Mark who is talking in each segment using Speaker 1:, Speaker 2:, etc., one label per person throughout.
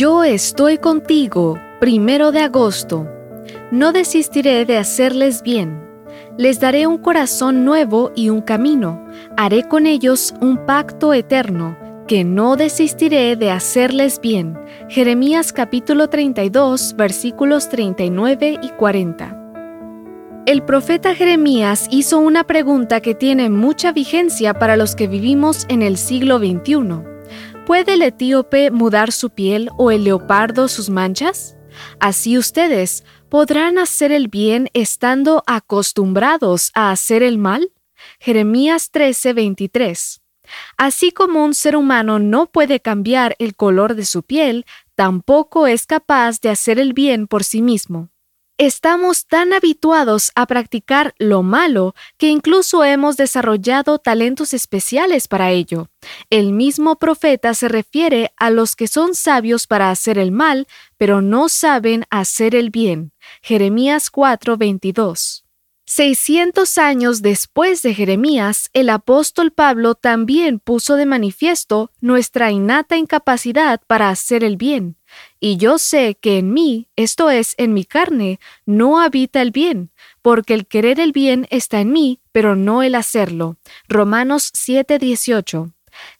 Speaker 1: Yo estoy contigo, primero de agosto. No desistiré de hacerles bien. Les daré un corazón nuevo y un camino. Haré con ellos un pacto eterno, que no desistiré de hacerles bien. Jeremías capítulo 32 versículos 39 y 40. El profeta Jeremías hizo una pregunta que tiene mucha vigencia para los que vivimos en el siglo XXI. ¿Puede el etíope mudar su piel o el leopardo sus manchas? Así ustedes podrán hacer el bien estando acostumbrados a hacer el mal. Jeremías 13:23. Así como un ser humano no puede cambiar el color de su piel, tampoco es capaz de hacer el bien por sí mismo. Estamos tan habituados a practicar lo malo que incluso hemos desarrollado talentos especiales para ello. El mismo profeta se refiere a los que son sabios para hacer el mal, pero no saben hacer el bien. Jeremías 4:22. 600 años después de Jeremías, el apóstol Pablo también puso de manifiesto nuestra innata incapacidad para hacer el bien. Y yo sé que en mí, esto es, en mi carne, no habita el bien, porque el querer el bien está en mí, pero no el hacerlo. Romanos 7:18.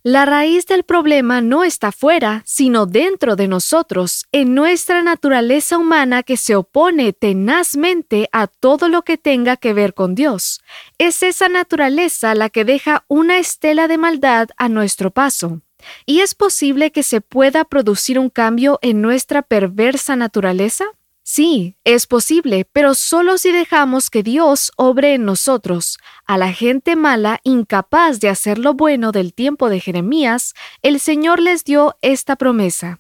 Speaker 1: La raíz del problema no está fuera, sino dentro de nosotros, en nuestra naturaleza humana que se opone tenazmente a todo lo que tenga que ver con Dios. Es esa naturaleza la que deja una estela de maldad a nuestro paso. ¿Y es posible que se pueda producir un cambio en nuestra perversa naturaleza? Sí, es posible, pero solo si dejamos que Dios obre en nosotros. A la gente mala, incapaz de hacer lo bueno del tiempo de Jeremías, el Señor les dio esta promesa.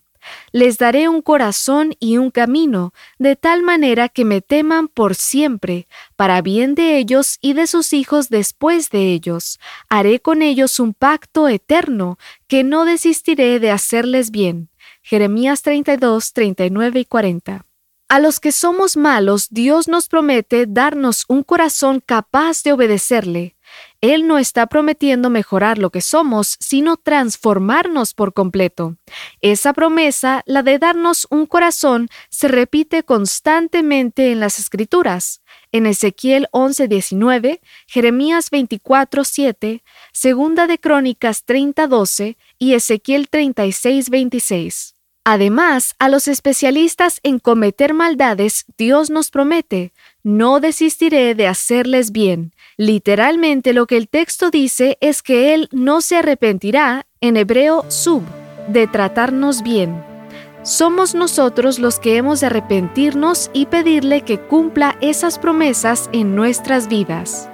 Speaker 1: Les daré un corazón y un camino, de tal manera que me teman por siempre, para bien de ellos y de sus hijos después de ellos. Haré con ellos un pacto eterno, que no desistiré de hacerles bien. Jeremías 32, 39 y 40. A los que somos malos, Dios nos promete darnos un corazón capaz de obedecerle. Él no está prometiendo mejorar lo que somos, sino transformarnos por completo. Esa promesa, la de darnos un corazón, se repite constantemente en las Escrituras. En Ezequiel 11:19, Jeremías 24:7, Segunda de Crónicas 30:12 y Ezequiel 36:26. Además, a los especialistas en cometer maldades, Dios nos promete, no desistiré de hacerles bien. Literalmente lo que el texto dice es que Él no se arrepentirá, en hebreo sub, de tratarnos bien. Somos nosotros los que hemos de arrepentirnos y pedirle que cumpla esas promesas en nuestras vidas.